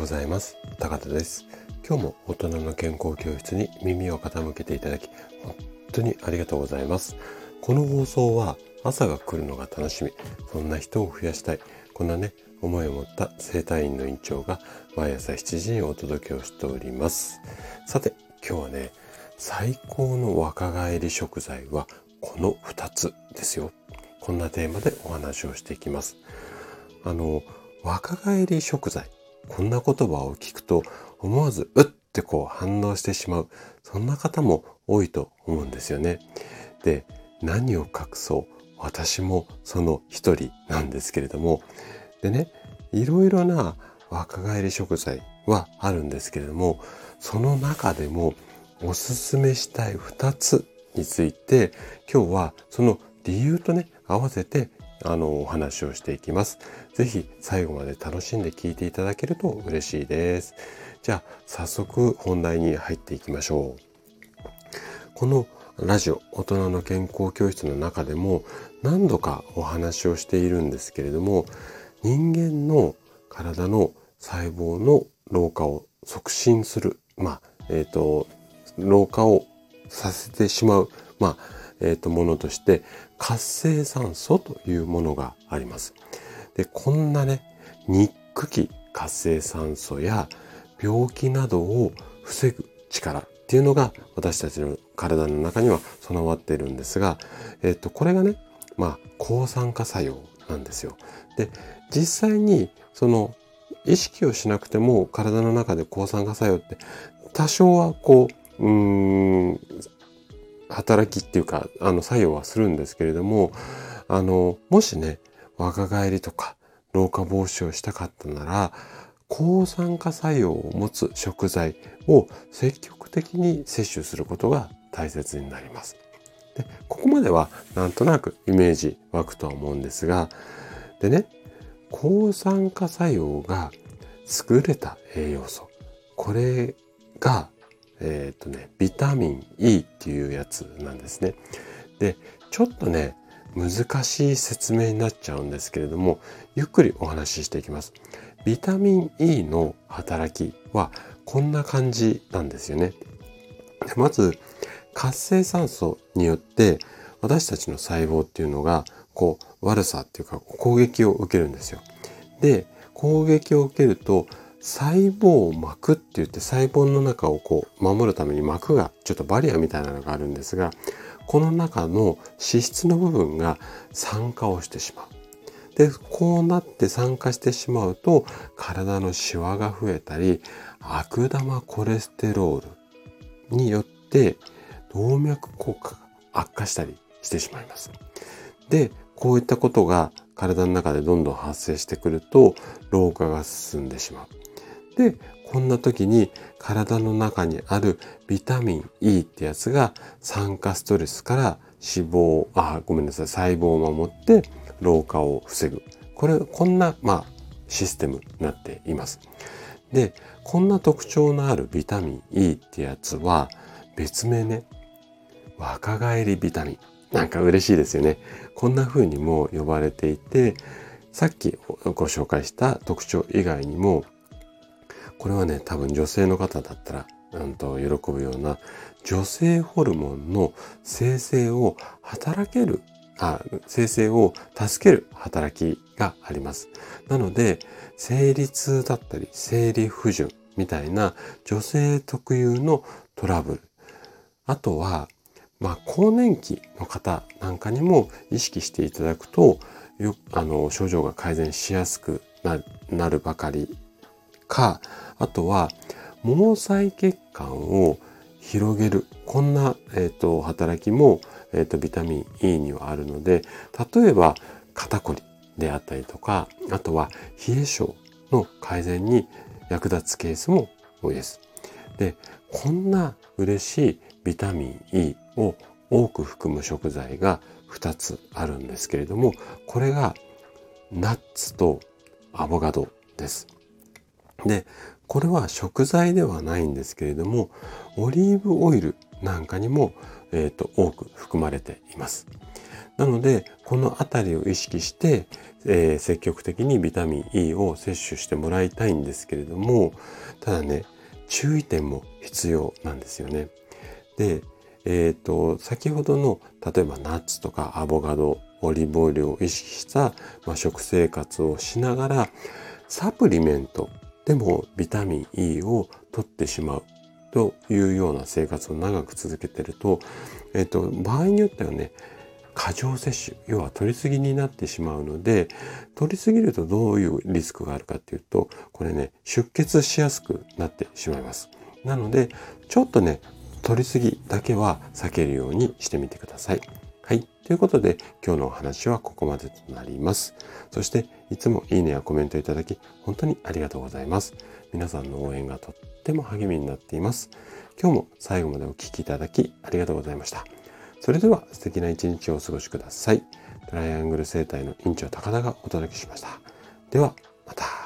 ございます。高田です。今日も大人の健康教室に耳を傾けていただき本当にありがとうございます。この放送は朝が来るのが楽しみ。そんな人を増やしたい。こんなね思いを持った生体院の院長が毎朝7時にお届けをしております。さて今日はね最高の若返り食材はこの2つですよ。こんなテーマでお話をしていきます。あの若返り食材。こんな言葉を聞くと思わずうってこう反応してしまうそんな方も多いと思うんですよね。で何を隠そう私もその一人なんですけれども。でねいろいろな若返り食材はあるんですけれどもその中でもおすすめしたい2つについて今日はその理由とね合わせてあのお話をしていきます。ぜひ最後まで楽しんで聞いていただけると嬉しいです。じゃあ早速本題に入っていきましょう。このラジオ大人の健康教室の中でも何度かお話をしているんですけれども人間の体の細胞の老化を促進するまあえっ、ー、と老化をさせてしまうまあえー、とものとして活性酸素というものがあります。でこんなね憎き活性酸素や病気などを防ぐ力っていうのが私たちの体の中には備わっているんですが、えっ、とこれがねまあ抗酸化作用なんですよ。で実際にその意識をしなくても体の中で抗酸化作用って多少はこううーん働きっていうか、あの、作用はするんですけれども、あの、もしね、若返りとか老化防止をしたかったなら、抗酸化作用を持つ食材を積極的に摂取することが大切になります。でここまではなんとなくイメージ湧くとは思うんですが、でね、抗酸化作用が優れた栄養素、これがえっ、ー、とね、ビタミン E っていうやつなんですね。で、ちょっとね、難しい説明になっちゃうんですけれども、ゆっくりお話ししていきます。ビタミン E の働きはこんな感じなんですよね。まず、活性酸素によって私たちの細胞っていうのが、こう、悪さっていうか攻撃を受けるんですよ。で、攻撃を受けると細胞膜って言って細胞の中をこう守るために膜がちょっとバリアみたいなのがあるんですがこの中の脂質の部分が酸化をしてしまう。でこうなって酸化してしまうと体のシワが増えたり悪玉コレステロールによって動脈硬化が悪化したりしてしまいます。でこういったことが体の中でどんどん発生してくると老化が進んでしまう。で、こんな時に体の中にあるビタミン E ってやつが酸化ストレスから脂肪、あ、ごめんなさい、細胞を守って老化を防ぐ。これ、こんな、まあ、システムになっています。で、こんな特徴のあるビタミン E ってやつは別名ね、若返りビタミン。なんか嬉しいですよね。こんな風にも呼ばれていて、さっきご紹介した特徴以外にもこれはね、多分女性の方だったら、なんと喜ぶような女性ホルモンの生成を働ける、あ、生成を助ける働きがあります。なので、生理痛だったり、生理不順みたいな女性特有のトラブル。あとは、まあ、更年期の方なんかにも意識していただくと、よあの症状が改善しやすくなるばかりか、あとは毛細血管を広げる。こんな、えーと、働きも、えーと、ビタミン E にはあるので、例えば肩こりであったりとか、あとは冷え症の改善に役立つケースも多いです。で、こんな嬉しいビタミン E を多く含む食材が2つあるんですけれども、これがナッツとアボカドです。で、これは食材ではないんですけれども、オリーブオイルなんかにも、えーと、多く含まれています。なので、この辺りを意識して、えー、積極的にビタミン E を摂取してもらいたいんですけれども、ただね、注意点も必要なんですよね。で、えっ、ー、と、先ほどの、例えばナッツとかアボカド、オリーブオイルを意識した、まあ、食生活をしながら、サプリメントでもビタミン E を取ってしまうというような生活を長く続けてると、えっ、と、場合によってはね、過剰摂取、要は取りすぎになってしまうので、取りすぎるとどういうリスクがあるかっていうと、これね、出血しやすくなってしまいます。なので、ちょっとね、取りすぎだけは避けるようにしてみてください。はい。ということで、今日のお話はここまでとなります。そして、いつもいいねやコメントいただき、本当にありがとうございます。皆さんの応援がとっても励みになっています。今日も最後までお聴きいただき、ありがとうございました。それでは素敵な一日をお過ごしください。トライアングル生態の院長高田がお届けしました。では、また